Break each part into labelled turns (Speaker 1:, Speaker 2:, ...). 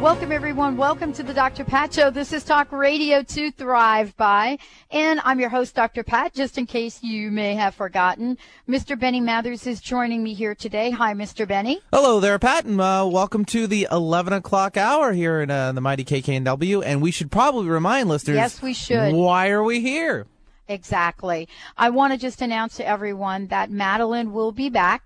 Speaker 1: Welcome, everyone. Welcome to the Dr. Pat Show. This is Talk Radio to Thrive By. And I'm your host, Dr. Pat, just in case you may have forgotten. Mr. Benny Mathers is joining me here today. Hi, Mr. Benny.
Speaker 2: Hello there, Pat, and uh, welcome to the 11 o'clock hour here in uh, the mighty KKNW. And we should probably remind listeners.
Speaker 1: Yes, we should.
Speaker 2: Why are we here?
Speaker 1: Exactly. I want to just announce to everyone that Madeline will be back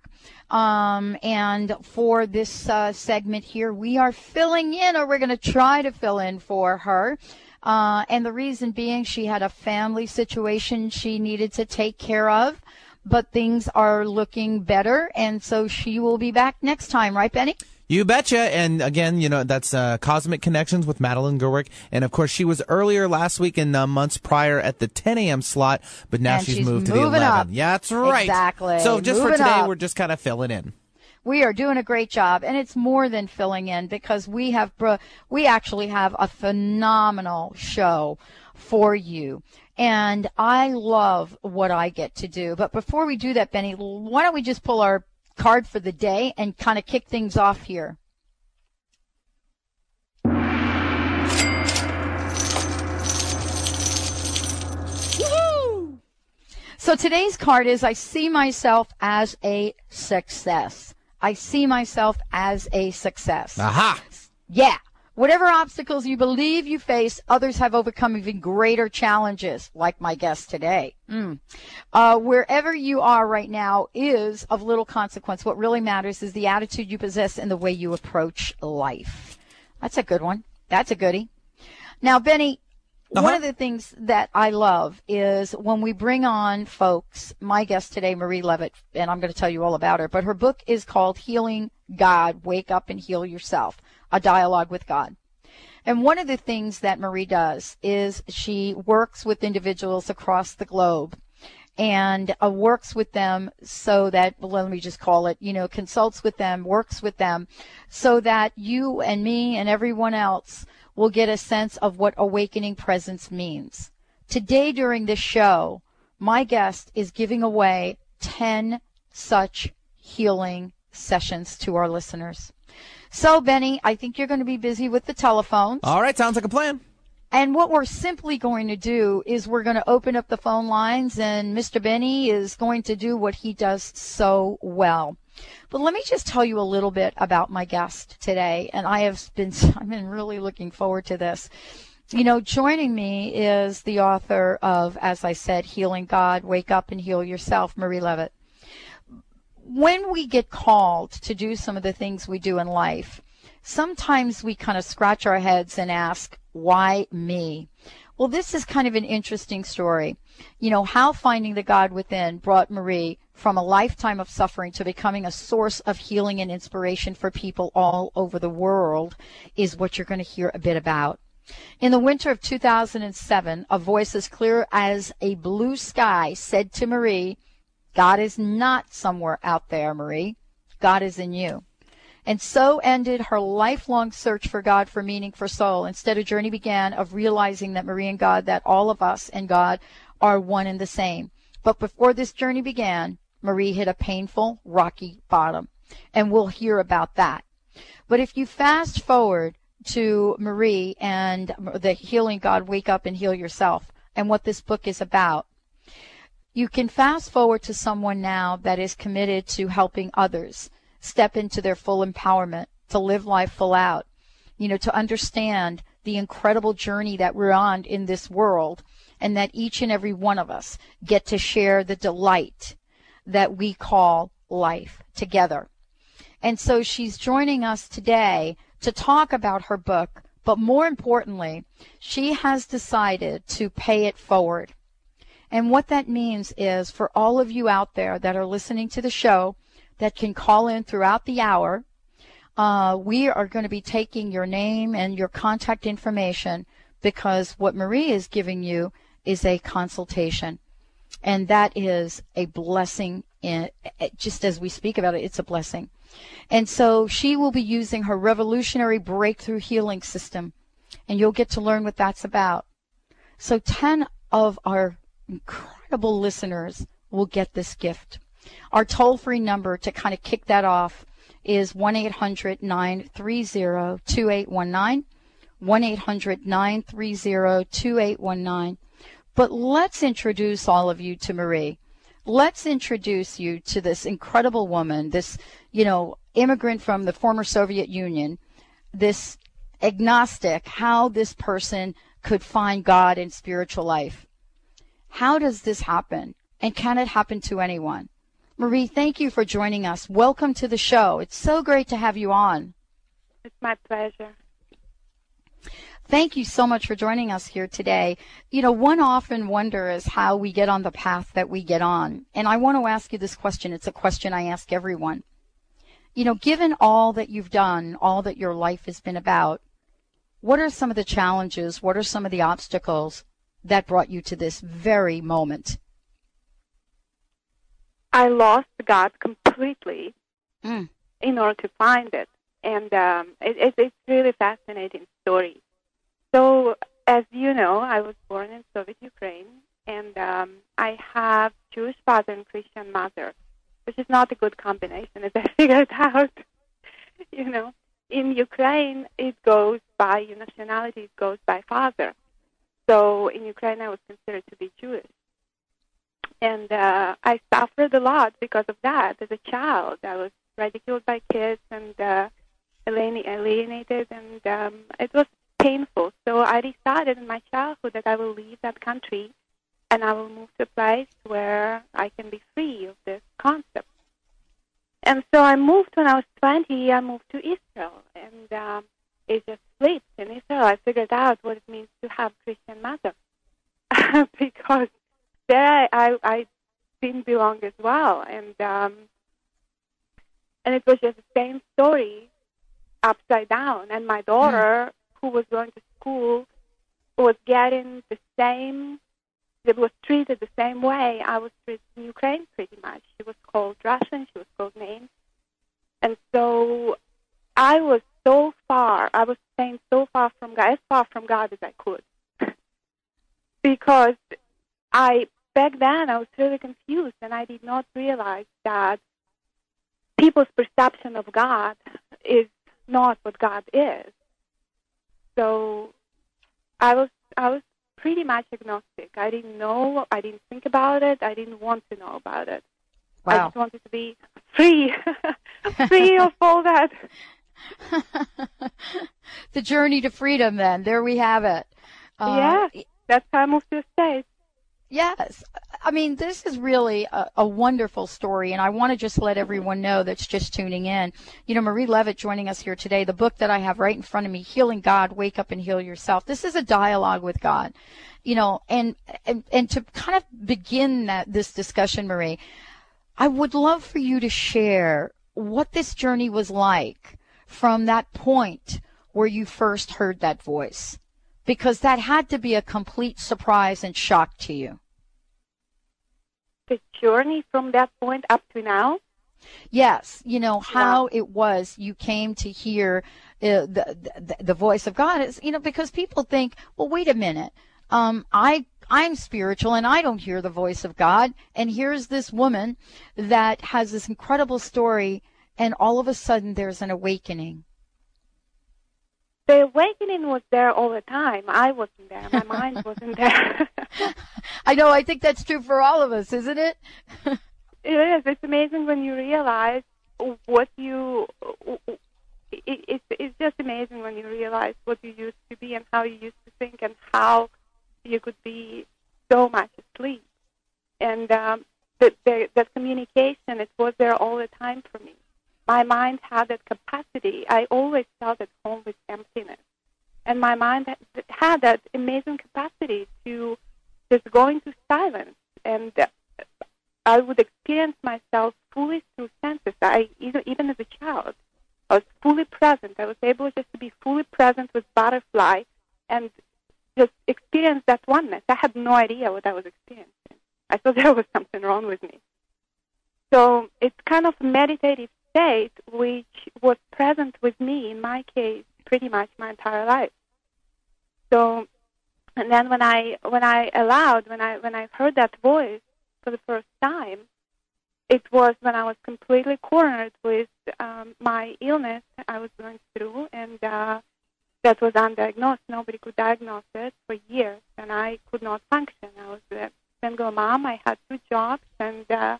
Speaker 1: um, and for this uh, segment here, we are filling in, or we're going to try to fill in for her. Uh, and the reason being, she had a family situation she needed to take care of, but things are looking better, and so she will be back next time, right, Benny?
Speaker 2: You betcha. And again, you know, that's uh, Cosmic Connections with Madeline Gerwick. And of course, she was earlier last week and uh, months prior at the 10 a.m. slot, but now she's,
Speaker 1: she's
Speaker 2: moved to the 11.
Speaker 1: Up.
Speaker 2: Yeah, that's right.
Speaker 1: Exactly.
Speaker 2: So just
Speaker 1: moving
Speaker 2: for today,
Speaker 1: up.
Speaker 2: we're just kind of filling in.
Speaker 1: We are doing a great job, and it's more than filling in because we have we actually have a phenomenal show for you. And I love what I get to do. But before we do that, Benny, why don't we just pull our card for the day and kind of kick things off here? So today's card is I see myself as a success. I see myself as a success.
Speaker 2: Aha!
Speaker 1: Yeah. Whatever obstacles you believe you face, others have overcome even greater challenges, like my guest today. Mm. Uh, wherever you are right now is of little consequence. What really matters is the attitude you possess and the way you approach life. That's a good one. That's a goodie. Now, Benny, uh-huh. One of the things that I love is when we bring on folks, my guest today, Marie Levit, and I'm going to tell you all about her, but her book is called Healing God, Wake Up and Heal Yourself, a dialogue with God. And one of the things that Marie does is she works with individuals across the globe and uh, works with them so that, well, let me just call it, you know, consults with them, works with them so that you and me and everyone else will get a sense of what awakening presence means. Today during this show, my guest is giving away 10 such healing sessions to our listeners. So, Benny, I think you're going to be busy with the telephones.
Speaker 2: All right, sounds like a plan.
Speaker 1: And what we're simply going to do is we're going to open up the phone lines, and Mr. Benny is going to do what he does so well. But let me just tell you a little bit about my guest today, and I have been I've been really looking forward to this. You know, joining me is the author of, as I said, Healing God, Wake Up and Heal Yourself, Marie Levit. When we get called to do some of the things we do in life, sometimes we kind of scratch our heads and ask, why me? Well, this is kind of an interesting story. You know, how finding the God within brought Marie from a lifetime of suffering to becoming a source of healing and inspiration for people all over the world is what you're going to hear a bit about. In the winter of 2007, a voice as clear as a blue sky said to Marie, God is not somewhere out there, Marie. God is in you. And so ended her lifelong search for God for meaning for soul. Instead, a journey began of realizing that Marie and God, that all of us and God are one and the same. But before this journey began, Marie hit a painful, rocky bottom. And we'll hear about that. But if you fast forward to Marie and the Healing God, Wake Up and Heal Yourself, and what this book is about, you can fast forward to someone now that is committed to helping others step into their full empowerment, to live life full out, you know, to understand the incredible journey that we're on in this world and that each and every one of us get to share the delight that we call life together. And so she's joining us today to talk about her book, but more importantly, she has decided to pay it forward. And what that means is for all of you out there that are listening to the show that can call in throughout the hour, uh, we are going to be taking your name and your contact information because what Marie is giving you is a consultation. And that is a blessing in, just as we speak about it, it's a blessing. And so she will be using her revolutionary breakthrough healing system. And you'll get to learn what that's about. So 10 of our incredible listeners will get this gift. Our toll free number to kind of kick that off is 1 800 930 2819. 1 800 930 2819. But let's introduce all of you to Marie. Let's introduce you to this incredible woman, this, you know, immigrant from the former Soviet Union, this agnostic, how this person could find God in spiritual life. How does this happen? And can it happen to anyone? Marie, thank you for joining us. Welcome to the show. It's so great to have you on.
Speaker 3: It's my pleasure.
Speaker 1: Thank you so much for joining us here today. You know, one often wonders how we get on the path that we get on. And I want to ask you this question. It's a question I ask everyone. You know, given all that you've done, all that your life has been about, what are some of the challenges? What are some of the obstacles that brought you to this very moment?
Speaker 3: I lost God completely mm. in order to find it. And um, it, it, it's really fascinating story. So, as you know, I was born in Soviet Ukraine, and um, I have Jewish father and Christian mother, which is not a good combination, as I figured out. you know, in Ukraine, it goes by your nationality, it goes by father. So in Ukraine, I was considered to be Jewish. And uh, I suffered a lot because of that as a child. I was ridiculed by kids and uh, alienated, and um, it was painful. So I decided in my childhood that I will leave that country and I will move to a place where I can be free of this concept. And so I moved when I was 20. I moved to Israel, and um, it just flipped. In Israel, I figured out what it means to have Christian mother, because there I, I didn't belong as well, and um, and it was just the same story, upside down. And my daughter, mm who was going to school was getting the same, it was treated the same way I was treated in Ukraine pretty much. She was called Russian, she was called names. And so I was so far, I was staying so far from God, as far from God as I could. because I, back then, I was really confused and I did not realize that people's perception of God is not what God is. So I was I was pretty much agnostic. I didn't know. I didn't think about it. I didn't want to know about it.
Speaker 1: Wow.
Speaker 3: I just wanted to be free, free of all that.
Speaker 1: the journey to freedom. Then there we have it.
Speaker 3: Uh, yeah, that's how I moved to the States.
Speaker 1: Yes. I mean, this is really a, a, wonderful story, and I want to just let everyone know that's just tuning in. You know, Marie Levit joining us here today, the book that I have right in front of me, Healing God, Wake Up and Heal Yourself. This is a dialogue with God, you know, and, and, and to kind of begin that, this discussion, Marie, I would love for you to share what this journey was like from that point where you first heard that voice. Because that had to be a complete surprise and shock to you.
Speaker 3: The journey from that point up to now?
Speaker 1: Yes, you know how wow. it was. You came to hear uh, the, the, the voice of God. Is you know because people think, well, wait a minute, um, I I'm spiritual and I don't hear the voice of God, and here's this woman that has this incredible story, and all of a sudden there's an awakening.
Speaker 3: The awakening was there all the time. I wasn't there. My mind wasn't there.
Speaker 1: I know. I think that's true for all of us, isn't it?
Speaker 3: it is. It's amazing when you realize what you. It, it's it's just amazing when you realize what you used to be and how you used to think and how you could be so much asleep. And um, that that communication, it was there all the time for me. My mind had that capacity. I always felt at home with emptiness, and my mind had that amazing capacity to just go into silence, and uh, I would experience myself fully through senses. I even even as a child, I was fully present. I was able just to be fully present with butterfly, and just experience that oneness. I had no idea what I was experiencing. I thought there was something wrong with me. So it's kind of meditative state which was present with me in my case pretty much my entire life. So, and then when I when I allowed when I when I heard that voice for the first time, it was when I was completely cornered with um, my illness I was going through, and uh, that was undiagnosed. Nobody could diagnose it for years, and I could not function. I was a single mom. I had two jobs, and uh,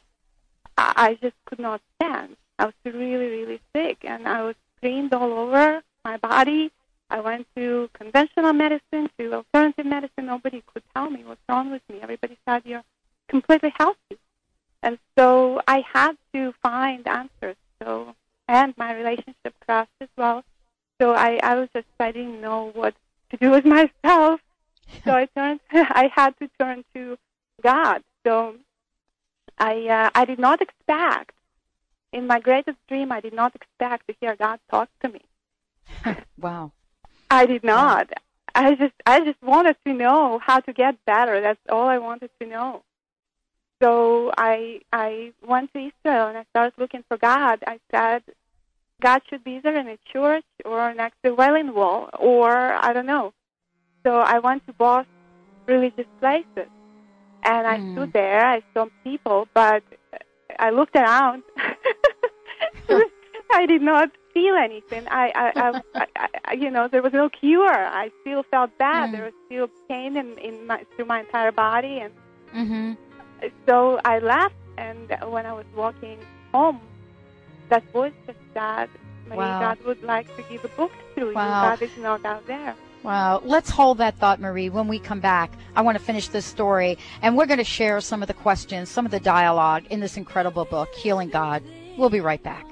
Speaker 3: I just could not stand. I was really, really sick, and I was screamed all over my body. I went to conventional medicine, to alternative medicine. Nobody could tell me what's wrong with me. Everybody said you're completely healthy. And so I had to find answers. So and my relationship crashed as well. So I, I was just I didn't know what to do with myself. so I turned I had to turn to God. So I uh, I did not expect in my greatest dream I did not expect to hear God talk to me.
Speaker 1: wow.
Speaker 3: I did not. Yeah. I just I just wanted to know how to get better. That's all I wanted to know. So I I went to Israel and I started looking for God. I said God should be either in a church or next to a Wailing Wall or I don't know. So I went to both religious places and I mm. stood there. I saw people, but I looked around. I did not feel anything. I, I, I, I, you know, there was no cure. I still felt bad. Mm. There was still pain in, in my through my entire body, and mm-hmm. so I left. And when I was walking home, that voice just said, "Maybe wow. God would like to give a book to you. Wow. God is not out there."
Speaker 1: Wow. Let's hold that thought, Marie. When we come back, I want to finish this story, and we're going to share some of the questions, some of the dialogue in this incredible book, Healing God. We'll be right back.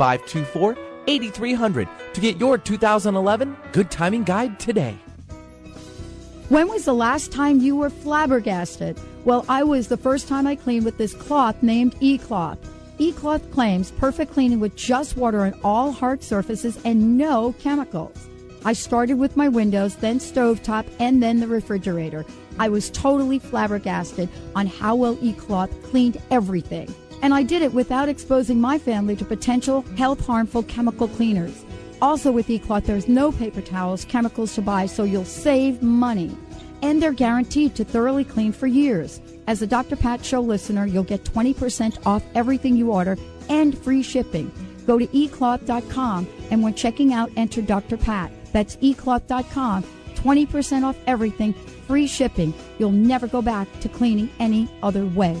Speaker 4: 524 8300 to get your 2011 Good Timing Guide today.
Speaker 5: When was the last time you were flabbergasted? Well, I was the first time I cleaned with this cloth named E Cloth. E Cloth claims perfect cleaning with just water on all hard surfaces and no chemicals. I started with my windows, then stovetop, and then the refrigerator. I was totally flabbergasted on how well E Cloth cleaned everything. And I did it without exposing my family to potential health harmful chemical cleaners. Also, with eCloth, there's no paper towels, chemicals to buy, so you'll save money. And they're guaranteed to thoroughly clean for years. As a Dr. Pat Show listener, you'll get 20% off everything you order and free shipping. Go to ecloth.com and when checking out, enter Dr. Pat. That's ecloth.com. 20% off everything, free shipping. You'll never go back to cleaning any other way.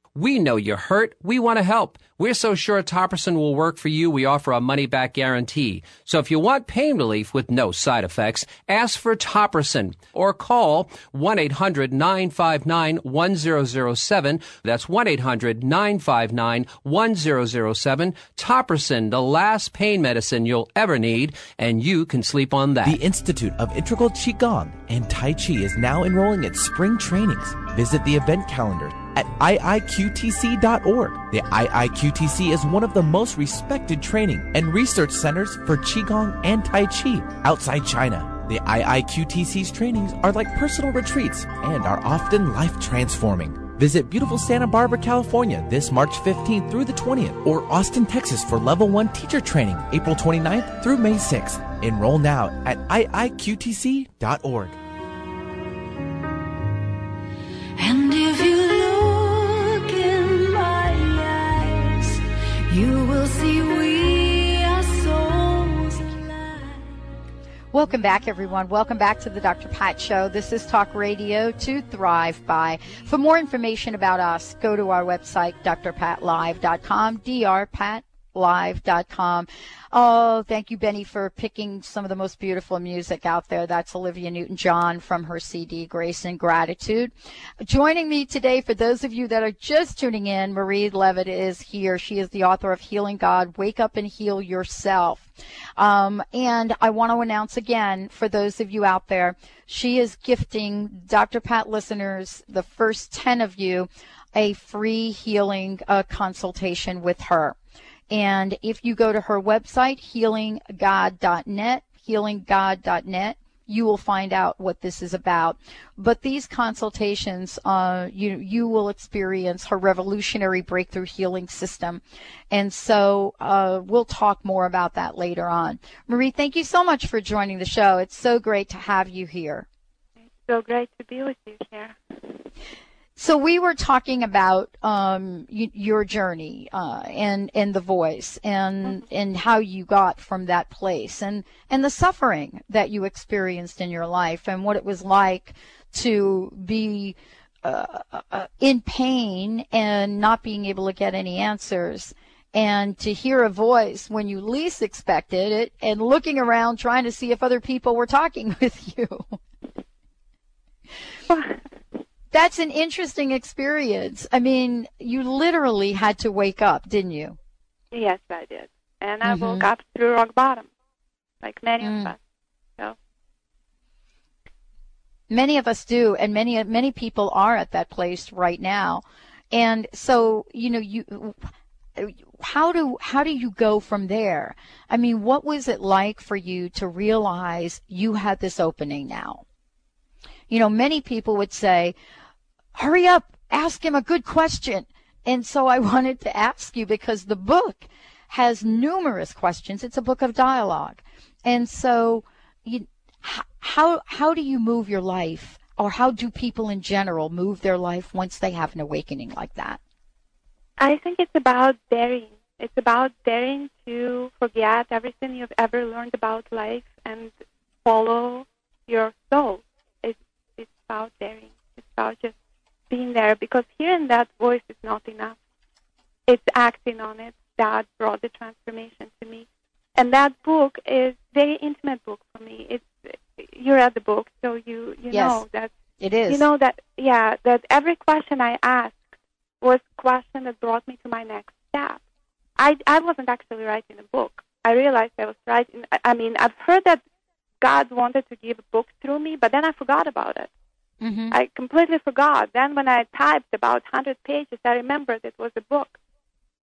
Speaker 6: We know you're hurt. We want to help. We're so sure Topricin will work for you, we offer a money back guarantee. So if you want pain relief with no side effects, ask for Topricin or call 1-800-959-1007. That's 1-800-959-1007. Topricin, the last pain medicine you'll ever need, and you can sleep on that.
Speaker 4: The Institute of Integral Qigong and Tai Chi is now enrolling at spring trainings. Visit the event calendar at iiqtc.org. The IIQTC is one of the most respected training and research centers for Qigong and Tai Chi outside China. The IIQTC's trainings are like personal retreats and are often life transforming. Visit beautiful Santa Barbara, California this March 15th through the 20th, or Austin, Texas for Level 1 teacher training April 29th through May 6th. Enroll now at iiqtc.org. And You will see we are souls alive.
Speaker 1: Welcome back, everyone. Welcome back to the Dr. Pat Show. This is Talk Radio to Thrive By. For more information about us, go to our website, drpatlive.com, drpatlive.com. Oh, thank you, Benny, for picking some of the most beautiful music out there. That's Olivia Newton John from her CD, Grace and Gratitude. Joining me today, for those of you that are just tuning in, Marie Levit is here. She is the author of Healing God, Wake Up and Heal Yourself. Um, and I want to announce again, for those of you out there, she is gifting Dr. Pat listeners, the first 10 of you, a free healing uh, consultation with her. And if you go to her website, healinggod.net, healinggod.net, you will find out what this is about. But these consultations, uh, you you will experience her revolutionary breakthrough healing system, and so uh, we'll talk more about that later on. Marie, thank you so much for joining the show. It's so great to have you here.
Speaker 3: It's so great to be with you here.
Speaker 1: So we were talking about um, y- your journey uh, and and the voice and and how you got from that place and and the suffering that you experienced in your life and what it was like to be uh, uh, in pain and not being able to get any answers and to hear a voice when you least expected it and looking around trying to see if other people were talking with you. That's an interesting experience. I mean, you literally had to wake up, didn't you?
Speaker 3: Yes, I did. And I mm-hmm. woke up through rock bottom, like many mm. of us. So.
Speaker 1: Many of us do, and many many people are at that place right now. And so, you know, you how do how do you go from there? I mean, what was it like for you to realize you had this opening now? You know, many people would say, hurry up, ask him a good question. And so I wanted to ask you because the book has numerous questions. It's a book of dialogue. And so you, how, how do you move your life or how do people in general move their life once they have an awakening like that?
Speaker 3: I think it's about daring. It's about daring to forget everything you've ever learned about life and follow your soul. It's, it's about daring. It's about just being there because hearing that voice is not enough. It's acting on it that brought the transformation to me. And that book is very intimate book for me. It's you read the book, so you you
Speaker 1: yes,
Speaker 3: know that
Speaker 1: it is.
Speaker 3: You know that yeah, that every question I asked was question that brought me to my next step. I I wasn't actually writing a book. I realized I was writing. I mean, I've heard that God wanted to give a book through me, but then I forgot about it. Mm-hmm. I completely forgot. Then when I typed about 100 pages, I remembered it was a book.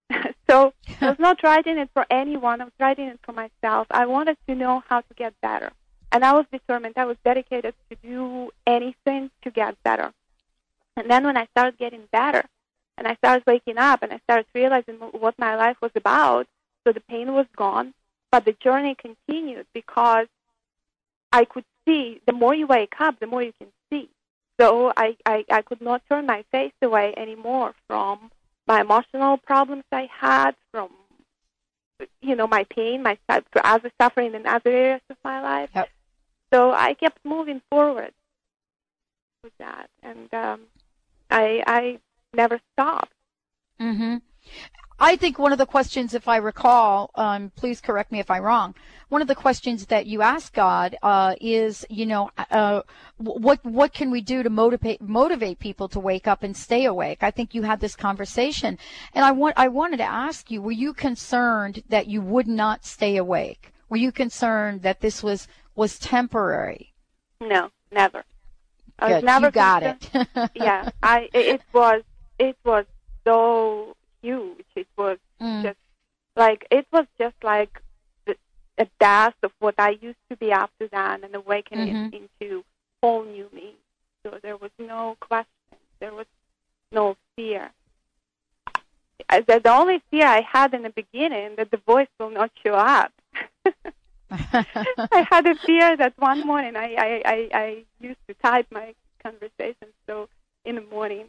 Speaker 3: so I was not writing it for anyone. I was writing it for myself. I wanted to know how to get better. And I was determined. I was dedicated to do anything to get better. And then when I started getting better, and I started waking up, and I started realizing what my life was about, so the pain was gone, but the journey continued because I could see the more you wake up, the more you can. So I, I, I could not turn my face away anymore from my emotional problems I had, from you know my pain, my other suffering in other areas of my life.
Speaker 1: Yep.
Speaker 3: So I kept moving forward with that, and um, I I never stopped.
Speaker 1: Mm-hmm. I think one of the questions, if I recall, um, please correct me if I'm wrong. One of the questions that you ask God uh, is, you know, uh, what what can we do to motivate motivate people to wake up and stay awake? I think you had this conversation, and I want I wanted to ask you: Were you concerned that you would not stay awake? Were you concerned that this was was temporary?
Speaker 3: No, never.
Speaker 1: I Good.
Speaker 3: was never
Speaker 1: you got
Speaker 3: concerned. it. yeah, I it was it was so huge. It was mm. just like it was just like the, a death of what I used to be after then, and awakening mm-hmm. into whole new me. So there was no question. There was no fear. The, the only fear I had in the beginning that the voice will not show up. I had a fear that one morning I, I, I, I used to type my conversations so in the morning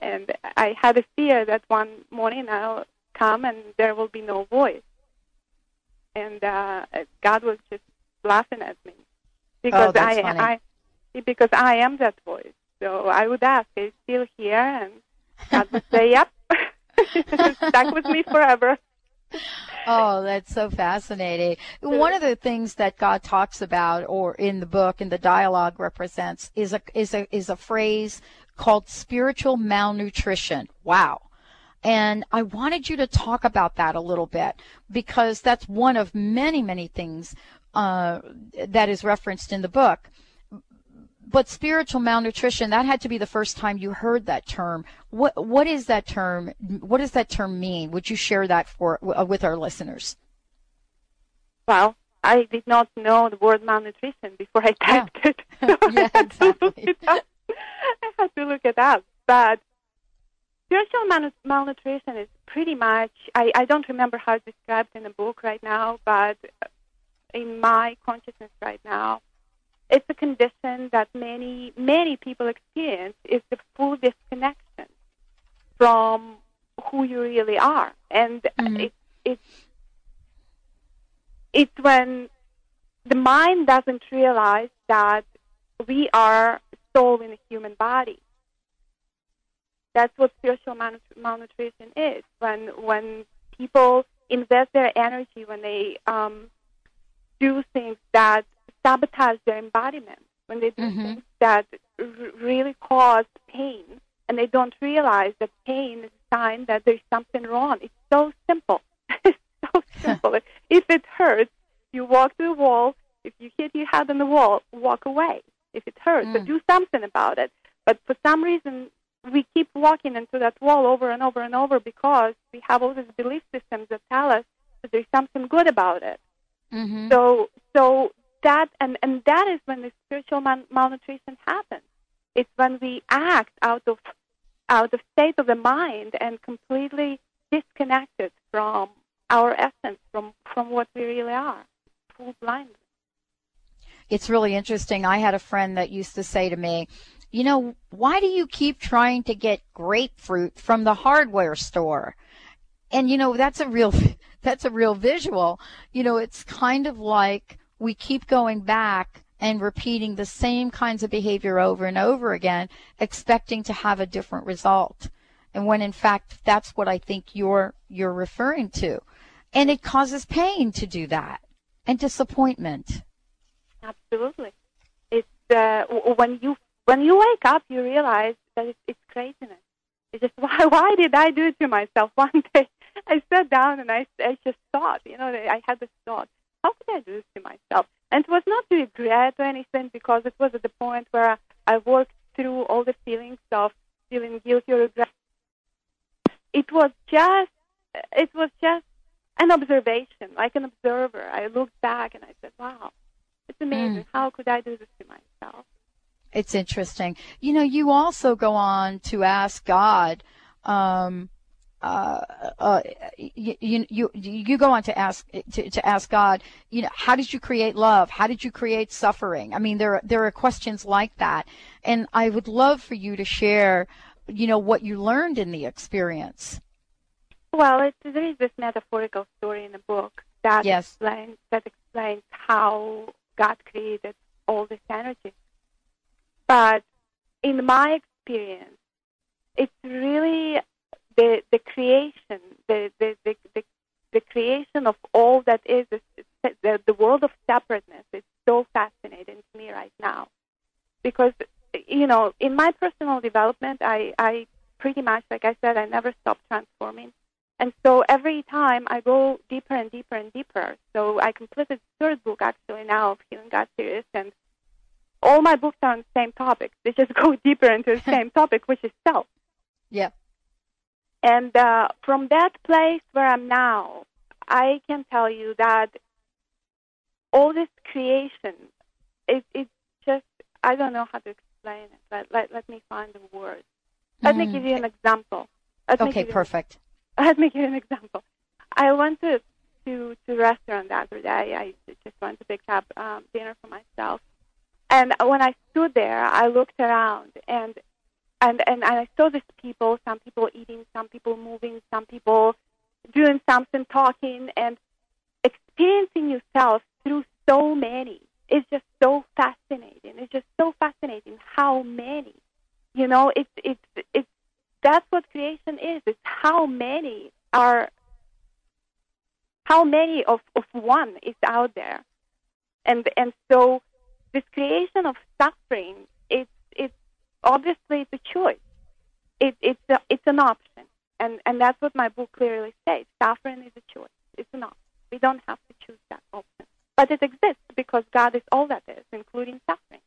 Speaker 3: and I had a fear that one morning I'll come and there will be no voice. And uh, God was just laughing at me. because
Speaker 1: oh,
Speaker 3: I,
Speaker 1: funny.
Speaker 3: I because I am that voice. So I would ask, "Is still here?" And God would say, "Yep." Stuck with me forever.
Speaker 1: Oh, that's so fascinating. One of the things that God talks about or in the book in the dialogue represents is a is a is a phrase called spiritual malnutrition. Wow. And I wanted you to talk about that a little bit because that's one of many, many things uh, that is referenced in the book. But spiritual malnutrition, that had to be the first time you heard that term. What what is that term? What does that term mean? Would you share that for uh, with our listeners?
Speaker 3: Well, I did not know the word malnutrition before I typed
Speaker 1: yeah.
Speaker 3: it. So
Speaker 1: yeah, exactly.
Speaker 3: I had to look it up. But spiritual mal- malnutrition is pretty much, I, I don't remember how it's described in the book right now, but in my consciousness right now, it's a condition that many, many people experience is the full disconnection from who you really are. And
Speaker 1: Mhm.
Speaker 3: it, it's, it's when the mind doesn't realize that we are soul in a human body. That's what spiritual malnutrition is. When when people invest their energy, when they um, do things that sabotage their embodiment, when they do
Speaker 1: Mhm.
Speaker 3: things that r- really cause pain, and they don't realize that pain is a sign that there's something wrong. It's so simple. it's so simple. if it hurts, you walk to the wall. If you hit your head on the wall, walk away. If it hurts,
Speaker 1: Mm.
Speaker 3: so do something about it. But for some reason, we keep walking into that wall over and over and over because we have all these belief systems that tell us that there's something good about it.
Speaker 1: Mm-hmm.
Speaker 3: So, so that and and that is when the spiritual mal- malnutrition happens. It's when we act out of out of state of the mind and completely disconnected from our essence, from from what we really are, full blindness.
Speaker 1: It's really interesting. I had a friend that used to say to me, you know, why do you keep trying to get grapefruit from the hardware store? And you know, that's a real, that's a real visual. You know, it's kind of like we keep going back and repeating the same kinds of behavior over and over again, expecting to have a different result. And when in fact, that's what I think you're, you're referring to. And it causes pain to do that and disappointment.
Speaker 3: Absolutely. It's uh, when you when you wake up, you realize that it's, it's craziness. It's just why why did I do it to myself? One day, I sat down and I I just thought, you know, I had this thought, how could I do this to myself? And it was not regret or anything because it was at the point where I, I worked through all the feelings of feeling guilty or regret. It was just it was just an observation, like an observer. I looked back and I said, wow. It's amazing. How could I do this to myself?
Speaker 1: It's interesting. You know, you also go on to ask God. Um, uh, uh, you, you you you go on to ask to, to ask God. You know, how did you create love? How did you create suffering? I mean, there are, there are questions like that, and I would love for you to share. You know what you learned in the experience.
Speaker 3: Well, it, there is this metaphorical story in the book that
Speaker 1: Yes.
Speaker 3: explains that explains how God created all this energy. But in my experience, it's really the the creation, the the the, the, the creation of all that is the, the world of separateness. is so fascinating to me right now, because you know, in my personal development, I I pretty much, like I said, I never stopped transforming. And so every time I go deeper and deeper and deeper. So I completed the third book actually now of Healing God Series, and all my books are on the same topic. They just go deeper into the same topic, which is self.
Speaker 1: Yeah.
Speaker 3: And uh, from that place where I'm now, I can tell you that all this creation, it, it's just, I don't know how to explain it. Let, let, let me find the words. Let me
Speaker 1: Mhm.
Speaker 3: give you an example. Let
Speaker 1: Okay, perfect.
Speaker 3: Let me give an example. I went to to to restaurant the other day. I just went to pick up um, dinner for myself, and when I stood there, I looked around and and and I saw these people. Some people eating, some people moving, some people doing something, talking, and experiencing yourself through so many. is just so fascinating. It's just so fascinating how many, you know, it's it's it's that's what creation is. It's how many are how many of, of one is out there. And and so this creation of suffering it's it's obviously it's a choice. It, it's a, it's an option. And and that's what my book clearly says. Suffering is a choice. It's an option. We don't have to choose that option. But it exists because God is all that is, including suffering.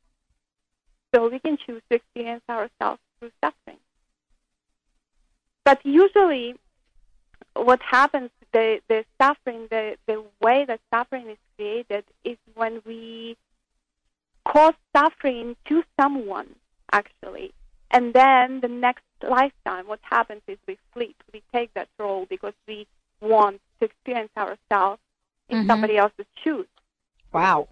Speaker 3: So we can choose to experience ourselves through suffering. But usually, what happens, the, the suffering, the, the way that suffering is created is when we cause suffering to someone, actually. And then the next lifetime, what happens is we flip. We take that role because we want to experience ourselves in mm-hmm. somebody else's shoes.
Speaker 1: Wow.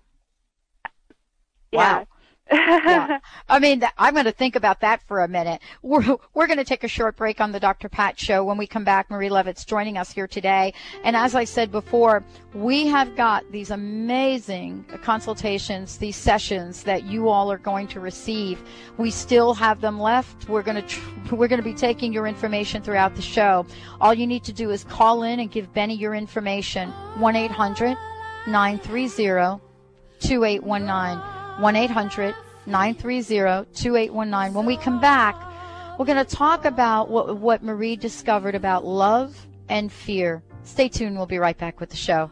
Speaker 3: Yeah. Wow
Speaker 1: yeah. I mean, I'm going to think about that for a minute. We're, we're going to take a short break on the Dr. Pat show. When we come back, Marie Levit's joining us here today. And as I said before, we have got these amazing consultations, these sessions that you all are going to receive. We still have them left. We're going to, tr- we're going to be taking your information throughout the show. All you need to do is call in and give Benny your information. 1 800 930 2819. 1 800 930 2819. When we come back, we're going to talk about what, what Marie discovered about love and fear. Stay tuned. We'll be right back with the show.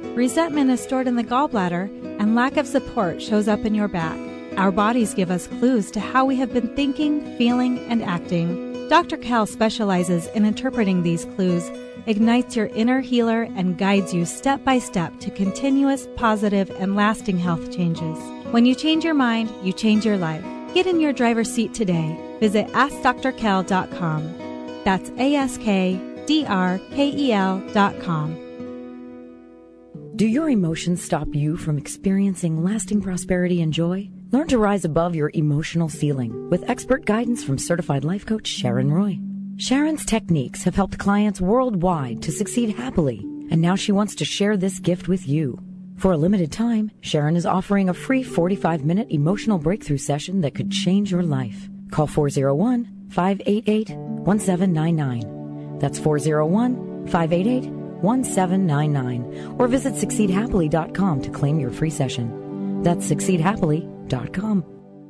Speaker 7: Resentment is stored in the gallbladder, and lack of support shows up in your back. Our bodies give us clues to how we have been thinking, feeling, and acting. Dr. Kel specializes in interpreting these clues, ignites your inner healer, and guides you step by step to continuous, positive, and lasting health changes. When you change your mind, you change your life. Get in your driver's seat today. Visit AskDrKel.com. That's A S K D R K E L.com.
Speaker 8: Do your emotions stop you from experiencing lasting prosperity and joy? Learn to rise above your emotional ceiling with expert guidance from certified life coach Sharon Roy. Sharon's techniques have helped clients worldwide to succeed happily, and now she wants to share this gift with you. For a limited time, Sharon is offering a free 45 minute emotional breakthrough session that could change your life. Call 401 588 1799. That's 401 588 1799 or visit succeedhappily.com to claim your free session. That's succeedhappily.com.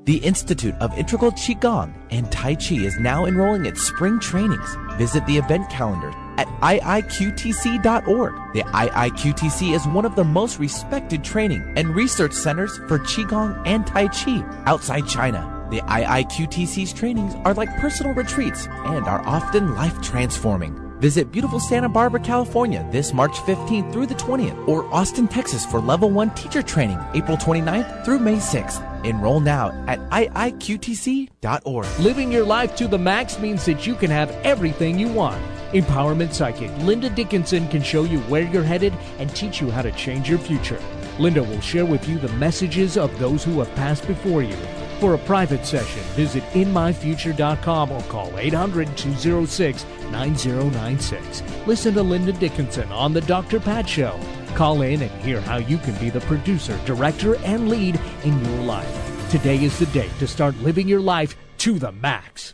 Speaker 4: The Institute of Integral Qigong and Tai Chi is now enrolling its spring trainings. Visit the event calendar at iiqtc.org. The IIQTC is one of the most respected training and research centers for Qigong and Tai Chi outside China. The IIQTC's trainings are like personal retreats and are often life transforming. Visit beautiful Santa Barbara, California this March 15th through the 20th, or Austin, Texas for Level 1 teacher training April 29th through May 6th. Enroll now at iiqtc.org.
Speaker 9: Living your life to the max means that you can have everything you want. Empowerment Psychic Linda Dickinson can show you where you're headed and teach you how to change your future. Linda will share with you the messages of those who have passed before you for a private session, visit inmyfuture.com or call 800 206 9096. Listen to Linda Dickinson on The Dr. Pat Show. Call in and hear how you can be the producer, director, and lead in your life. Today is the day to start living your life to the max.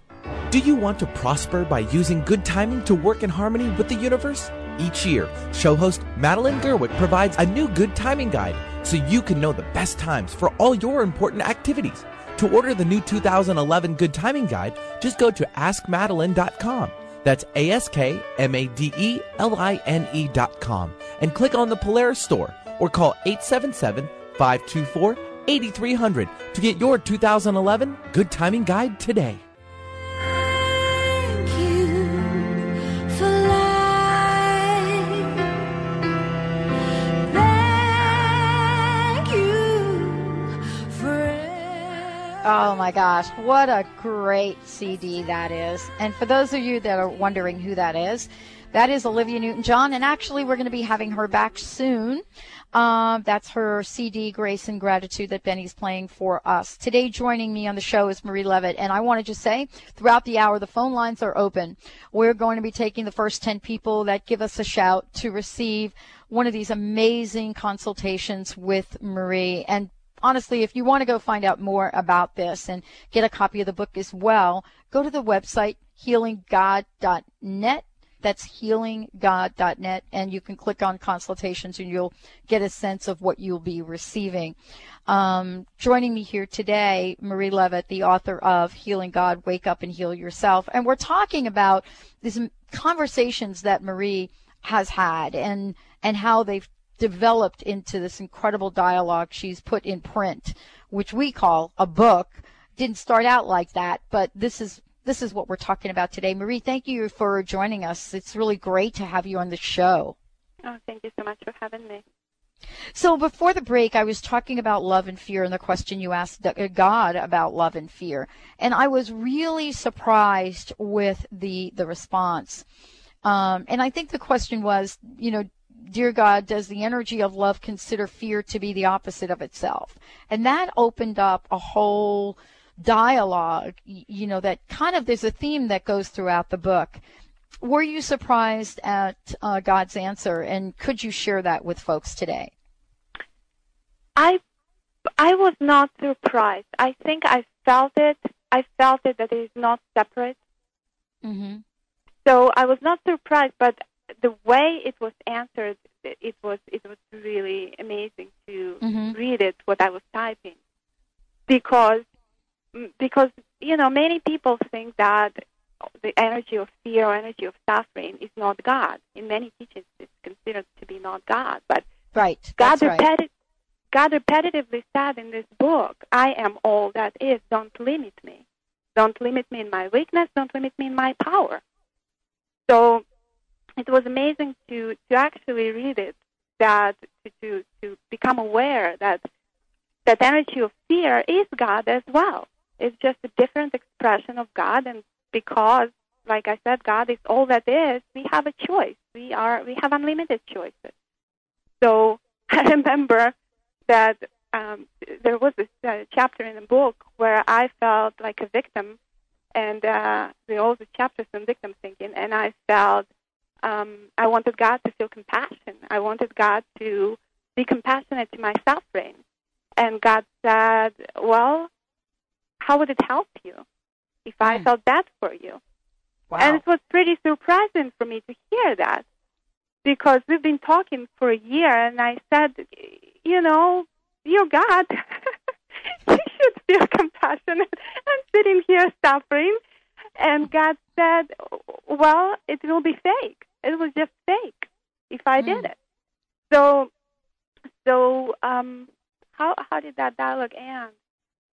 Speaker 4: Do you want to prosper by using good timing to work in harmony with the universe? Each year, show host Madeline Gerwick provides a new good timing guide so you can know the best times for all your important activities. To order the new 2011 Good Timing Guide, just go to askmadeline.com. That's A S K M A D E L I N E.com and click on the Polaris store or call 877 524 8300 to get your 2011 Good Timing Guide today.
Speaker 1: Oh my gosh, what a great CD that is. And for those of you that are wondering who that is, that is Olivia Newton John. And actually, we're going to be having her back soon. Um, that's her CD, Grace and Gratitude, that Benny's playing for us. Today, joining me on the show is Marie Levit. And I want to just say, throughout the hour, the phone lines are open. We're going to be taking the first 10 people that give us a shout to receive one of these amazing consultations with Marie. And honestly, if you want to go find out more about this and get a copy of the book as well, go to the website healinggod.net that's healinggod.net, and you can click on consultations and you'll get a sense of what you'll be receiving. Um, joining me here today, Marie Levit, the author of Healing God, Wake Up and Heal Yourself. And we're talking about these conversations that Marie has had and, and how they've developed into this incredible dialogue she's put in print, which we call a book. Didn't start out like that, but this is this is what we're talking about today. Marie, thank you for joining us. It's really great to have you on the show.
Speaker 3: Oh, thank you so much for having me.
Speaker 1: So before the break, I was talking about love and fear and the question you asked God about love and fear, and I was really surprised with the the response. Um, and I think the question was, you know, dear God, does the energy of love consider fear to be the opposite of itself? And that opened up a whole dialogue, you know, that kind of there's a theme that goes throughout the book. Were you surprised at uh, God's answer, and could you share that with folks today?
Speaker 3: I I was not surprised. I think I felt it. I felt it that it is not separate.
Speaker 1: Mm-hmm.
Speaker 3: So I was not surprised, but the way it was answered, it was it was really amazing to
Speaker 1: mm-hmm.
Speaker 3: read it. What I was typing, because because you know many people think that the energy of fear or energy of suffering is not God. In many teachings, it's considered to be not God. But
Speaker 1: right,
Speaker 3: God,
Speaker 1: repeti-
Speaker 3: right. God repetitively said in this book, "I am all that is. Don't limit me. Don't limit me in my weakness. Don't limit me in my power." So it was amazing to to actually read it, that to to, to become aware that that energy of fear is God as well It's just a different expression of God. And because, like I said, God is all that is, we have a choice. We are we have unlimited choices. So I remember that um, there was this uh, chapter in the book where I felt like a victim, and uh, all the chapters on victim thinking, and I felt um, I wanted God to feel compassion. I wanted God to be compassionate to my suffering. And God said, Well, how would it help you if I mm. felt that for you?
Speaker 1: Wow.
Speaker 3: And it was pretty surprising for me to hear that because we've been talking for a year and I said, you know, you're God. you should feel compassionate. I'm sitting here suffering. And God said, well, it will be fake. It was just fake if I mm. did it. So, so, um, how, how did that dialogue end?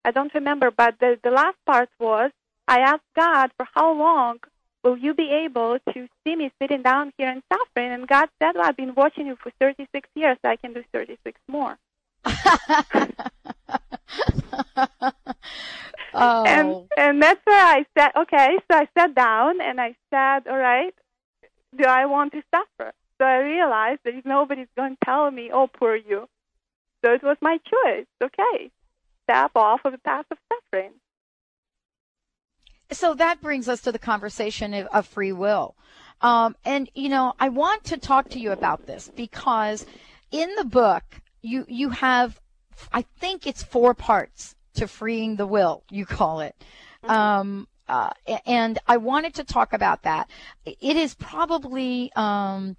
Speaker 3: I don't remember, but the, the last part was I asked God for how long will you be able to see me sitting down here and suffering? And God said, well, I've been watching you for 36 years, so I can do 36 more.
Speaker 1: oh.
Speaker 3: And and that's where I said, okay. So I sat down and I said, all right, do I want to suffer? So I realized that if nobody's going to tell me, oh, poor you. So it was my choice. Okay, step off of the path of suffering.
Speaker 1: So that brings us to the conversation of free will. Um, and, you know, I want to talk to you about this because in the book, you, you have, I think it's four parts to freeing the will, you call it. Mm-hmm. Um, uh, and I wanted to talk about that. It is probably um,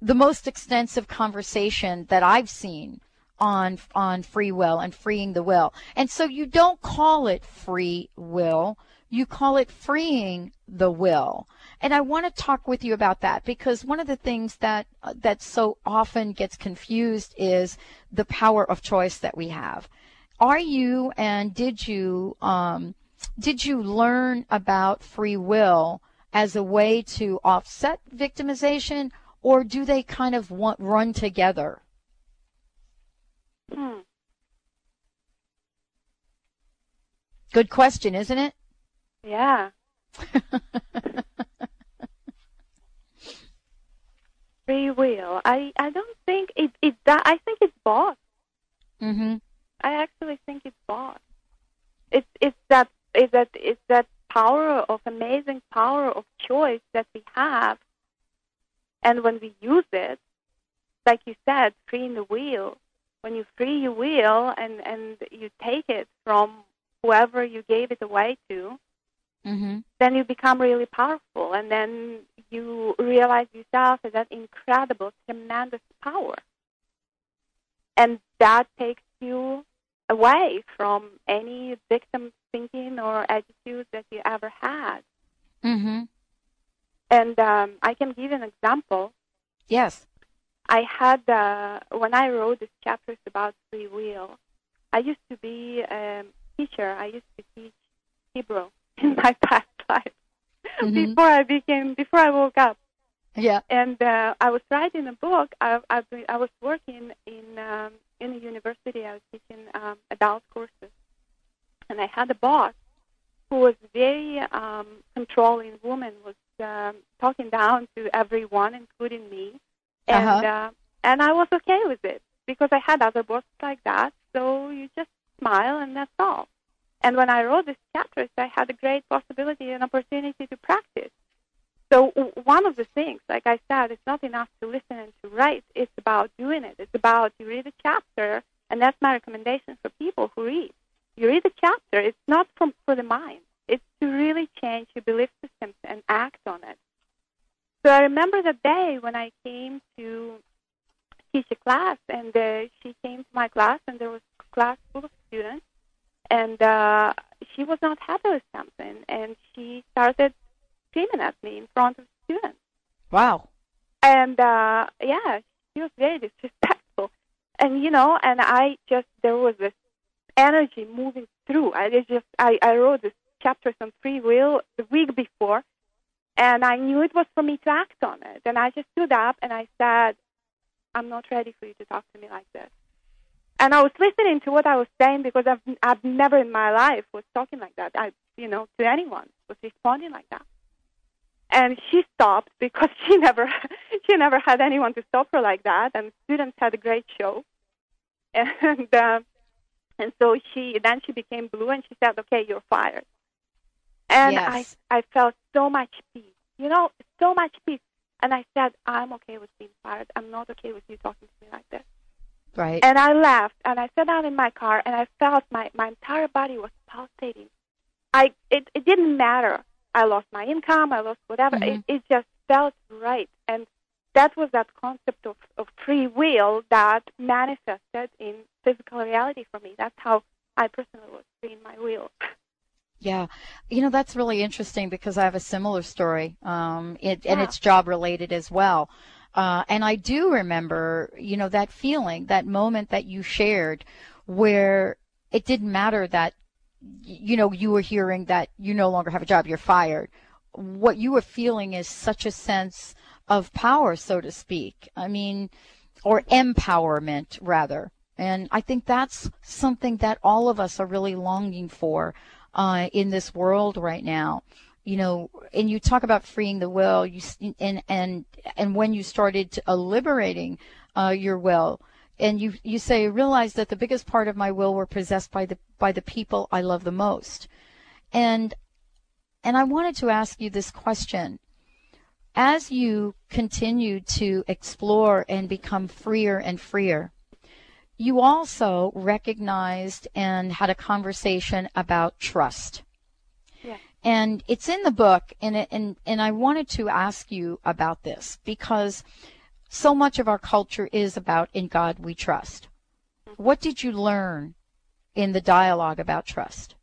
Speaker 1: the most extensive conversation that I've seen on on free will and freeing the will. And so you don't call it free will, you call it freeing the will. And I want to talk with you about that because one of the things that uh, that so often gets confused is the power of choice that we have. Are you and did you um, did you learn about free will as a way to offset victimization, or do they kind of want, run together?
Speaker 3: Hmm.
Speaker 1: Good question, isn't it?
Speaker 3: Yeah. Free will. I I don't think it it. I think it's both.
Speaker 1: Mhm.
Speaker 3: I actually think it's both. It's it's that is that it's that power of amazing power of choice that we have, and when we use it, like you said, freeing the wheel. When you free your wheel and and you take it from whoever you gave it away to,
Speaker 1: mm-hmm.
Speaker 3: then you become really powerful, and then you realize yourself as that incredible, tremendous power, and that takes you away from any victim thinking or attitude that you ever had.
Speaker 1: Mm-hmm.
Speaker 3: And um, I can give an example.
Speaker 1: Yes.
Speaker 3: I had uh, when I wrote these chapters about free will. I used to be a teacher. I used to teach Hebrew in my past life
Speaker 1: mm-hmm.
Speaker 3: before I became before I woke up.
Speaker 1: Yeah.
Speaker 3: And uh, I was writing a book. I, I, I was working in um, in a university. I was teaching um, adult courses, and I had a boss who was very um, controlling woman. Was um, talking down to everyone, including me, and
Speaker 1: uh-huh.
Speaker 3: uh, and I was okay with it because I had other bosses like that. So you just smile, and that's all. And when I wrote these chapters, I had a great possibility and opportunity to practice. So one of the things, like I said, it's not enough to listen and to write. It's about doing it. It's about you read a chapter, and that's my recommendation for people who read. You read a chapter. It's not from, for the mind. It's to really change your belief systems and act on it. So I remember the day when I came to teach a class, and uh, she came to my class, and there was a class full of students, and uh, she was not happy with something, and she started screaming at me in front of students.
Speaker 1: Wow.
Speaker 3: And uh, yeah, she was very disrespectful, and you know, and I just there was this energy moving through. I just I, I wrote this chapters on free will the week before, and I knew it was for me to act on it. And I just stood up and I said, "I'm not ready for you to talk to me like this." And I was listening to what I was saying because I've I've never in my life was talking like that. I you know to anyone was responding like that. And she stopped because she never she never had anyone to stop her like that. And students had a great show, and uh, and so she then she became blue and she said, "Okay, you're fired." And
Speaker 1: yes.
Speaker 3: I I felt so much peace, you know, so much peace. And I said, "I'm okay with being fired. I'm not okay with you talking to me like this."
Speaker 1: Right.
Speaker 3: And I left and I sat down in my car and I felt my my entire body was pulsating. I it it didn't matter. I lost my income. I lost whatever.
Speaker 1: Mm-hmm.
Speaker 3: It, it just felt right, and that was that concept of, of free will that manifested in physical reality for me. That's how I personally was freeing my will.
Speaker 1: Yeah, you know that's really interesting because I have a similar story, um, it,
Speaker 3: yeah.
Speaker 1: and it's job related as well. Uh, and I do remember, you know, that feeling, that moment that you shared, where it didn't matter that you know, you were hearing that you no longer have a job, you're fired. What you were feeling is such a sense of power, so to speak. I mean, or empowerment, rather. And I think that's something that all of us are really longing for uh, in this world right now. You know, and you talk about freeing the will, you and and and when you started uh, liberating uh, your will, and you you say realize that the biggest part of my will were possessed by the by the people I love the most. And and I wanted to ask you this question. As you continue to explore and become freer and freer, you also recognized and had a conversation about trust.
Speaker 3: Yeah.
Speaker 1: And it's in the book and it, and and I wanted to ask you about this because so much of our culture is about in God we trust. What did you learn in the dialogue about trust?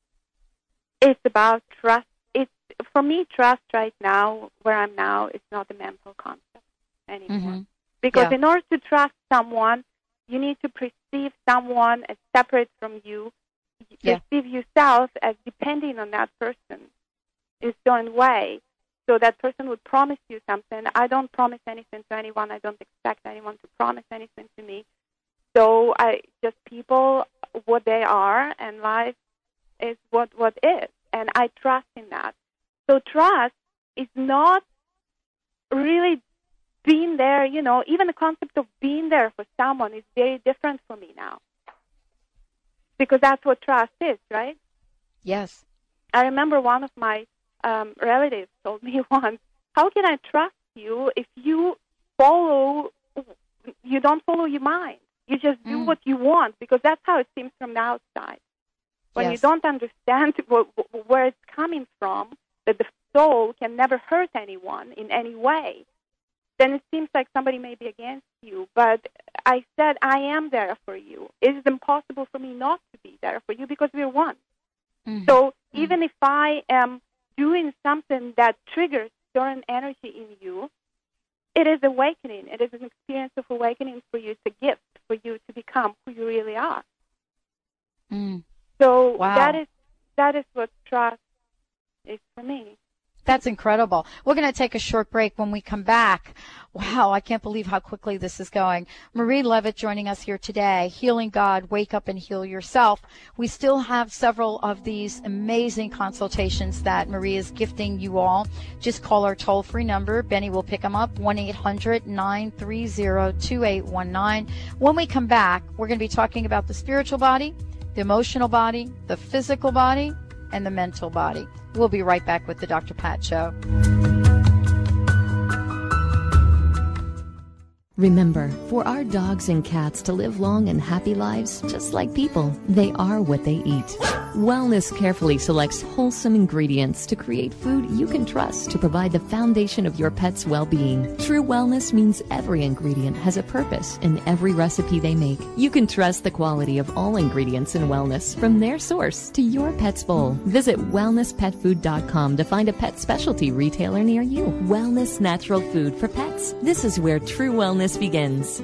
Speaker 3: It's about trust. It's for me, trust right now, where I'm now, is not a mental concept anymore.
Speaker 1: Mm-hmm.
Speaker 3: Because
Speaker 1: Yeah.
Speaker 3: in order to trust someone, you need to perceive someone as separate from you. You
Speaker 1: Yeah.
Speaker 3: Perceive yourself as depending on that person in a certain way. So that person would promise you something. I don't promise anything to anyone. I don't expect anyone to promise anything to me. So I just people what they are and life is what what is, and I trust in that. So trust is not really being there. You know, even the concept of being there for someone is very different for me now, because that's what trust is, right?
Speaker 1: Yes.
Speaker 3: I remember one of my um, relatives told me once, "How can I trust you if you follow, you don't follow your mind? You just do
Speaker 1: Mm.
Speaker 3: what you want because that's how it seems from the outside. When you don't understand wh- wh- where it's coming from, that the soul can never hurt anyone in any way, then it seems like somebody may be against you. But I said, I am there for you. It is impossible for me not to be there for you because we're one.
Speaker 1: Mhm.
Speaker 3: So even if I am doing something that triggers certain energy in you, it is awakening. It is an experience of awakening for you. It's a gift for you to become who you really are.
Speaker 1: Mm.
Speaker 3: So
Speaker 1: Wow.
Speaker 3: that is that is what trust is for me.
Speaker 1: That's incredible. We're going to take a short break when we come back. Wow, I can't believe how quickly this is going. Marie Levit joining us here today. Healing God, wake up and heal yourself. We still have several of these amazing consultations that Marie is gifting you all. Just call our toll free number. Benny will pick them up 1 800 930 2819. When we come back, we're going to be talking about the spiritual body, the emotional body, the physical body, and the mental body. We'll be right back with the Dr. Pat Show.
Speaker 10: Remember, for our dogs and cats to live long and happy lives, just like people, they are what they eat. Wellness carefully selects wholesome ingredients to create food you can trust to provide the foundation of your pet's well-being. True wellness means every ingredient has a purpose in every recipe they make. You can trust the quality of all ingredients in wellness from their source to your pet's bowl. Visit wellnesspetfood.com to find a pet specialty retailer near you. Wellness natural food for pets. This is where true wellness begins.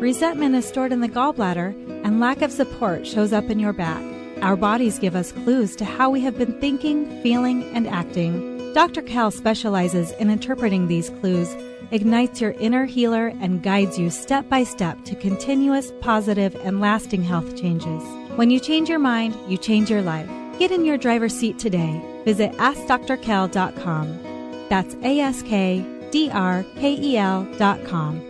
Speaker 7: resentment is stored in the gallbladder, and lack of support shows up in your back. Our bodies give us clues to how we have been thinking, feeling, and acting. Dr. Kel specializes in interpreting these clues, ignites your inner healer, and guides you step by step to continuous, positive, and lasting health changes. When you change your mind, you change your life. Get in your driver's seat today. Visit AskDrKel.com. That's A S K D R K E L dot com.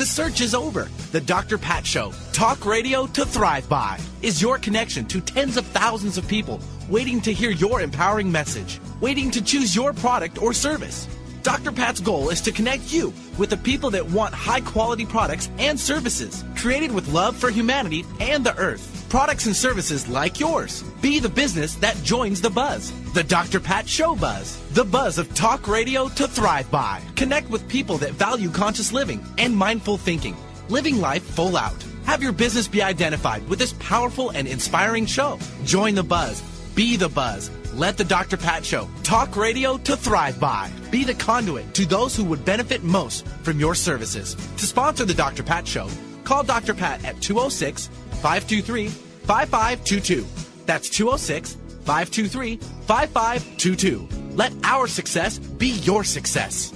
Speaker 11: The search is over. The Dr. Pat Show, talk radio to thrive by, is your connection to tens of thousands of people waiting to hear your empowering message, waiting to choose your product or service. Dr. Pat's goal is to connect you with the people that want high quality products and services created with love for humanity and the earth. Products and services like yours. Be the business that joins the buzz. The Dr. Pat Show Buzz. The buzz of talk radio to thrive by. Connect with people that value conscious living and mindful thinking. Living life full out. Have your business be identified with this powerful and inspiring show. Join the buzz. Be the buzz. Let the Dr. Pat Show talk radio to thrive by. Be the conduit to those who would benefit most from your services. To sponsor the Dr. Pat Show, call Dr. Pat at 206 523 5522. That's 206 523 5522. Let our success be your success.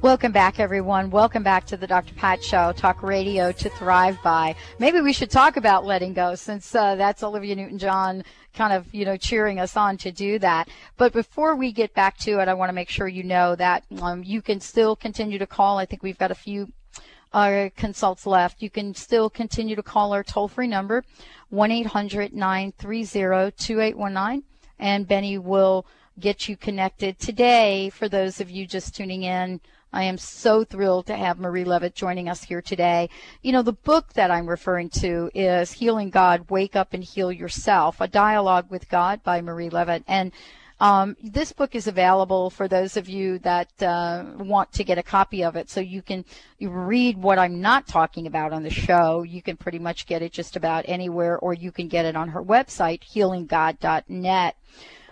Speaker 1: Welcome back, everyone. Welcome back to the Dr. Pat Show, talk radio to thrive by. Maybe we should talk about letting go since uh, that's Olivia Newton John kind of, you know, cheering us on to do that. But before we get back to it, I want to make sure you know that um, you can still continue to call. I think we've got a few uh, consults left. You can still continue to call our toll free number, 1 800 930 2819, and Benny will get you connected today for those of you just tuning in I am so thrilled to have Marie Levit joining us here today. You know, the book that I'm referring to is Healing God, Wake Up and Heal Yourself, a dialogue with God by Marie Levit. And um, this book is available for those of you that uh, want to get a copy of it, so you can read what I'm not talking about on the show. You can pretty much get it just about anywhere, or you can get it on her website, healinggod.net.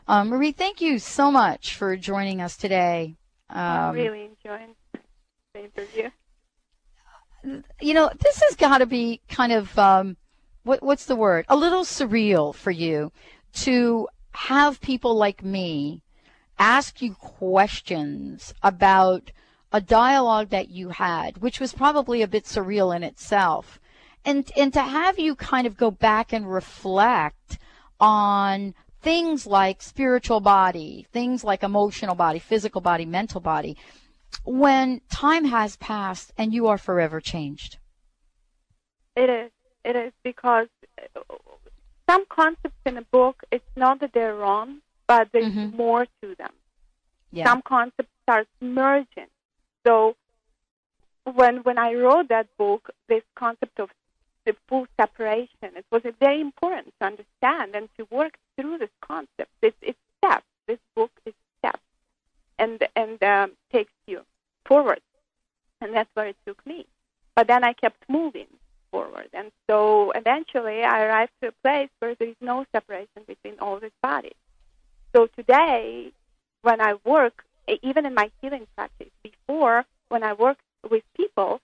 Speaker 1: Um, Marie, thank you so much for joining us today.
Speaker 3: Um, I'm really enjoying the interview.
Speaker 1: You know, this has got to be kind of um, what, what's the word? A little surreal for you to have people like me ask you questions about a dialogue that you had, which was probably a bit surreal in itself. And, and to have you kind of go back and reflect on things like spiritual body, things like emotional body, physical body, mental body, when time has passed and you are forever changed?
Speaker 3: It is. It is because some concepts in a book, it's not that they're wrong, but there's mm-hmm. more to them. Yeah. Some concepts start merging. So when when I wrote that book, this concept of the full separation. It was very important to understand and to work through this concept. It's, it's steps. This book is steps, and and um, takes you forward, and that's where it took me. But then I kept moving forward, and so eventually I arrived to a place where there is no separation between all these bodies. So today, when I work, even in my healing practice, before when I worked with people,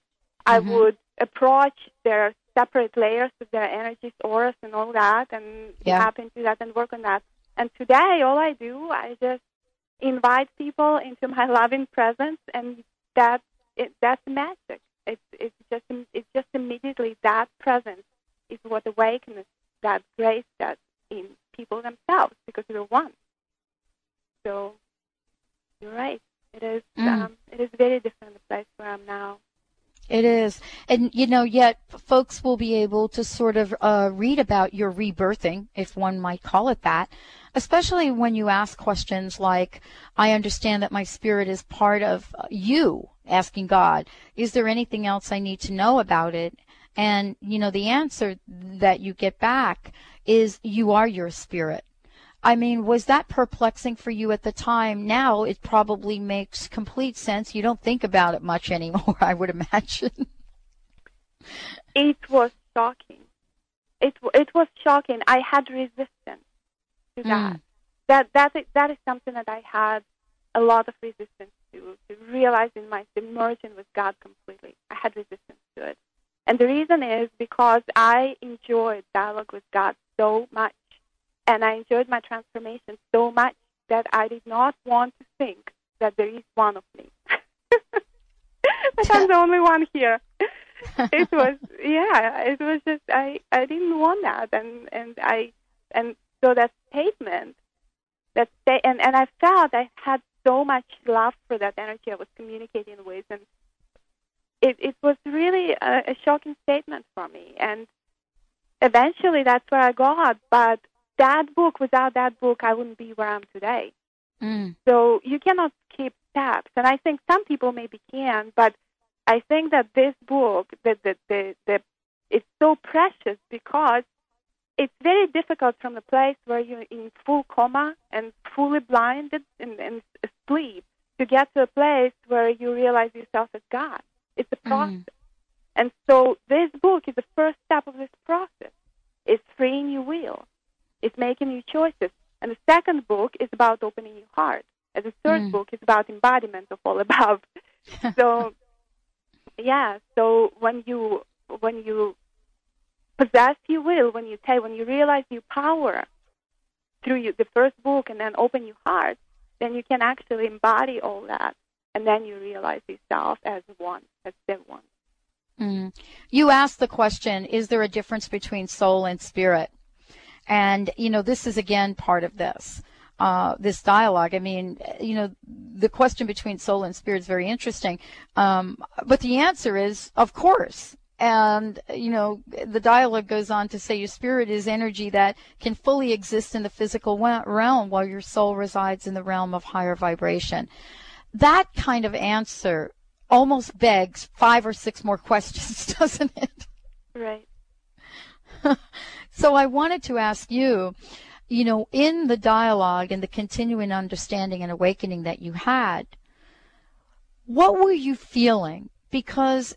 Speaker 3: mm-hmm. I would approach their separate layers of their energies, auras, and all that, and yeah. tap into that and work on that. And today, all I do, I just invite people into my loving presence, and that it, that's magic. It's it's just it's just immediately that presence is what awakens that grace that in people themselves because they're one. So you're right. It is mm. um, it is very different the place where I'm now.
Speaker 1: It is. And, you know, yet folks will be able to sort of uh, read about your rebirthing, if one might call it that, especially when you ask questions like, I understand that my spirit is part of you, asking God, is there anything else I need to know about it? And, you know, the answer that you get back is you are your spirit. I mean, was that perplexing for you at the time? Now it probably makes complete sense. You don't think about it much anymore, I would imagine.
Speaker 3: It was shocking. It it was shocking. I had resistance to that. Mm. That that is, that is something that I had a lot of resistance to. To realizing my immersion with God completely, I had resistance to it, and the reason is because I enjoyed dialogue with God so much and I enjoyed my transformation so much that I did not want to think that there is one of me. that I'm the only one here. it was yeah, it was just I I didn't want that and and I and so that statement that sta- and and I felt I had so much love for that energy I was communicating with and it it was really a, a shocking statement for me and eventually that's where I got but that book, without that book, I wouldn't be where I'm today. Mm. So you cannot skip steps. And I think some people maybe can, but I think that this book, that the, the, the, it's so precious because it's very difficult from the place where you're in full coma and fully blinded and, and asleep to get to a place where you realize yourself as God. It's a mm. process. Mm. And so this book is the first step of this process. It's freeing your will. It's making new choices. And the second book is about opening your heart. And the third mm. book is about embodiment of all above. so, yeah. So when you when you possess your will, when you take, when you realize your power through you, the first book, and then open your heart, then you can actually embody all that and then you realize yourself as one, as the one.
Speaker 1: Mm. You asked the question, is there a difference between soul and spirit? And, you know, this is again part of this. Uh, this dialogue. I mean, you know, the question between soul and spirit is very interesting. Um, but the answer is, of course. And, you know, the dialogue goes on to say your spirit is energy that can fully exist in the physical realm while your soul resides in the realm of higher vibration. That kind of answer almost begs five or six more questions, doesn't it?
Speaker 3: Right.
Speaker 1: so I wanted to ask you, you know, in the dialogue and the continuing understanding and awakening that you had, what were you feeling? Because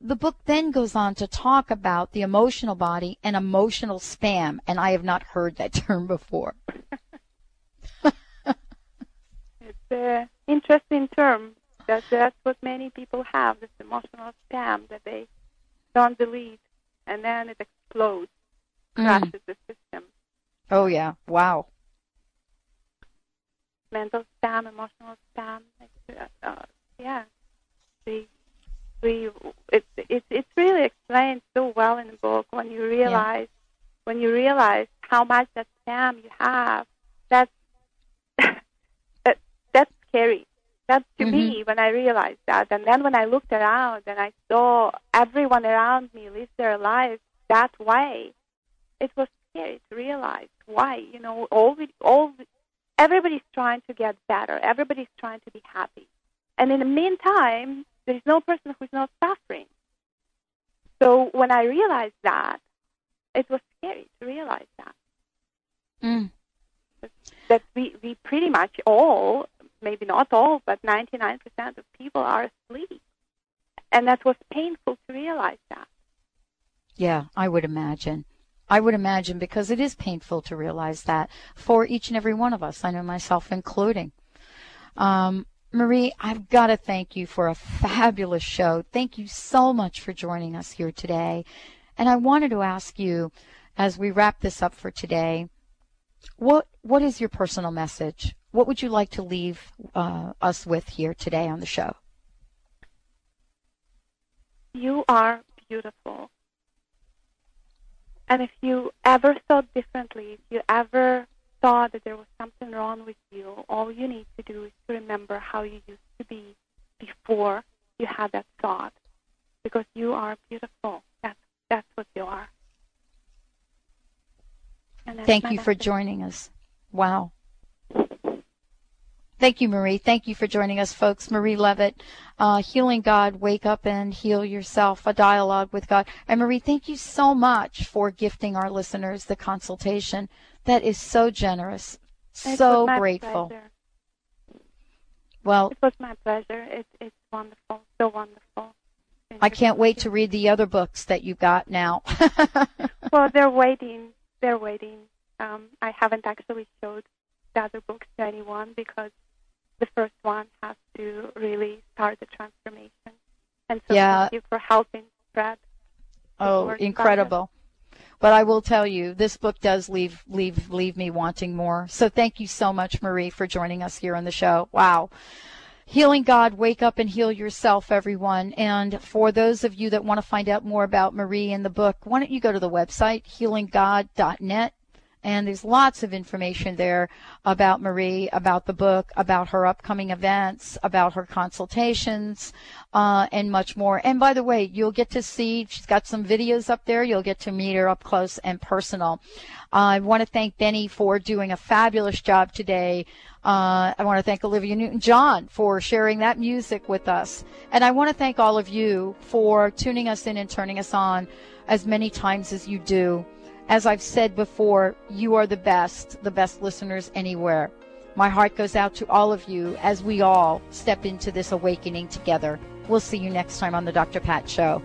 Speaker 1: the book then goes on to talk about the emotional body and emotional spam, and I have not heard that term before.
Speaker 3: it's an interesting term. That, that's what many people have, this emotional spam that they don't delete, and then it explodes. Crashes mm. the system.
Speaker 1: Oh, yeah. Wow.
Speaker 3: Mental spam, emotional spam. Uh, uh, yeah. The we it's it's it's really explained so well in the book when you realize yeah. when you realize how much that spam you have that's that, that's scary that's to mm-hmm. me when I realized that and then when I looked around and I saw everyone around me live their lives that way it was scary to realize why you know all the, all the, everybody's trying to get better everybody's trying to be happy and in the meantime there's no person who's not suffering. So when I realized that, it was scary to realize that.
Speaker 1: Mm.
Speaker 3: That we, we pretty much all, maybe not all, but 99% of people are asleep. And that was painful to realize that.
Speaker 1: Yeah, I would imagine. I would imagine because it is painful to realize that for each and every one of us. I know myself including. Um, Marie, I've got to thank you for a fabulous show. Thank you so much for joining us here today. And I wanted to ask you, as we wrap this up for today, what what is your personal message? What would you like to leave uh, us with here today on the show?
Speaker 3: You are beautiful. And if you ever thought differently, if you ever thought that there was something wrong with you, all you need to do is to remember how you used to be before you had that thought. Because you are beautiful. That's that's what you are.
Speaker 1: Thank you message. for joining us. Wow. Thank you, Marie. Thank you for joining us, folks. Marie Levit, uh, Healing God, Wake Up and Heal Yourself, a dialogue with God. And Marie, thank you so much for gifting our listeners the consultation. That is so generous.
Speaker 3: It
Speaker 1: so grateful.
Speaker 3: Pleasure.
Speaker 1: Well,
Speaker 3: it was my pleasure. It's it's wonderful, so wonderful.
Speaker 1: I can't wait to read the other books that you got now.
Speaker 3: well, they're waiting. They're waiting. Um, I haven't actually showed the other books to anyone because the first one has to really start the transformation. And so
Speaker 1: yeah.
Speaker 3: thank you for helping spread.
Speaker 1: Oh, incredible. But I will tell you, this book does leave leave leave me wanting more. So thank you so much, Marie, for joining us here on the show. Wow. Healing God, wake up and heal yourself, everyone. And for those of you that want to find out more about Marie and the book, why don't you go to the website, healinggod.net and there's lots of information there about Marie, about the book, about her upcoming events, about her consultations, uh, and much more. And by the way, you'll get to see, she's got some videos up there. You'll get to meet her up close and personal. I want to thank Benny for doing a fabulous job today. Uh, I want to thank Olivia Newton John for sharing that music with us. And I want to thank all of you for tuning us in and turning us on as many times as you do. As I've said before, you are the best, the best listeners anywhere. My heart goes out to all of you as we all step into this awakening together. We'll see you next time on the Dr. Pat Show.